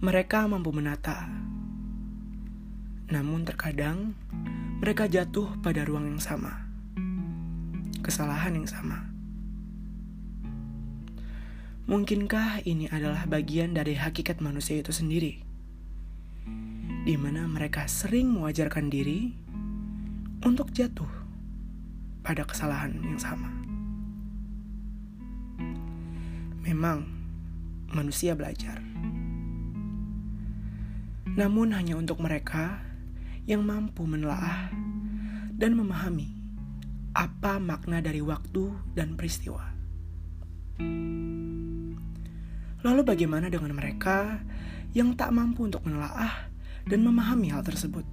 Mereka mampu menata, namun terkadang mereka jatuh pada ruang yang sama, kesalahan yang sama. Mungkinkah ini adalah bagian dari hakikat manusia itu sendiri, di mana mereka sering mewajarkan diri untuk jatuh pada kesalahan yang sama? Memang manusia belajar, namun hanya untuk mereka yang mampu menelaah dan memahami apa makna dari waktu dan peristiwa. Lalu bagaimana dengan mereka yang tak mampu untuk menelaah dan memahami hal tersebut?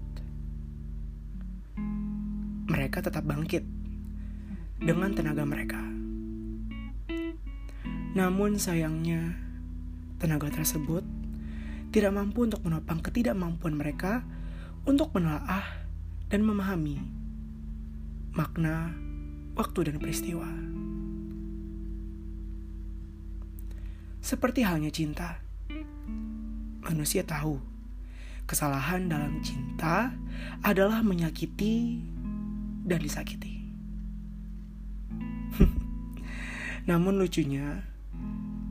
Mereka tetap bangkit dengan tenaga mereka namun sayangnya, tenaga tersebut tidak mampu untuk menopang ketidakmampuan mereka untuk menelaah dan memahami makna waktu dan peristiwa. Seperti halnya cinta, manusia tahu kesalahan dalam cinta adalah menyakiti dan disakiti. Namun lucunya,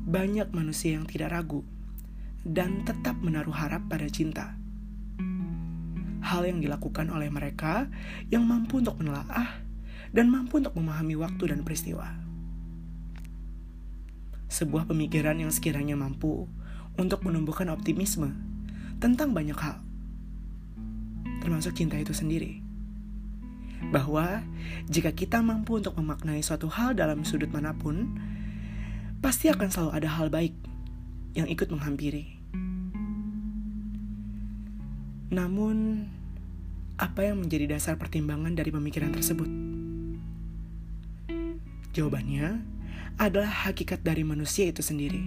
banyak manusia yang tidak ragu dan tetap menaruh harap pada cinta. Hal yang dilakukan oleh mereka yang mampu untuk menelaah dan mampu untuk memahami waktu dan peristiwa. Sebuah pemikiran yang sekiranya mampu untuk menumbuhkan optimisme tentang banyak hal, termasuk cinta itu sendiri. Bahwa jika kita mampu untuk memaknai suatu hal dalam sudut mana pun, pasti akan selalu ada hal baik yang ikut menghampiri. Namun, apa yang menjadi dasar pertimbangan dari pemikiran tersebut? Jawabannya adalah hakikat dari manusia itu sendiri.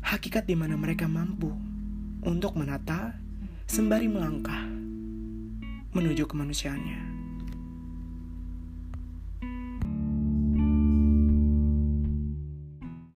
Hakikat di mana mereka mampu untuk menata sembari melangkah menuju kemanusiaannya.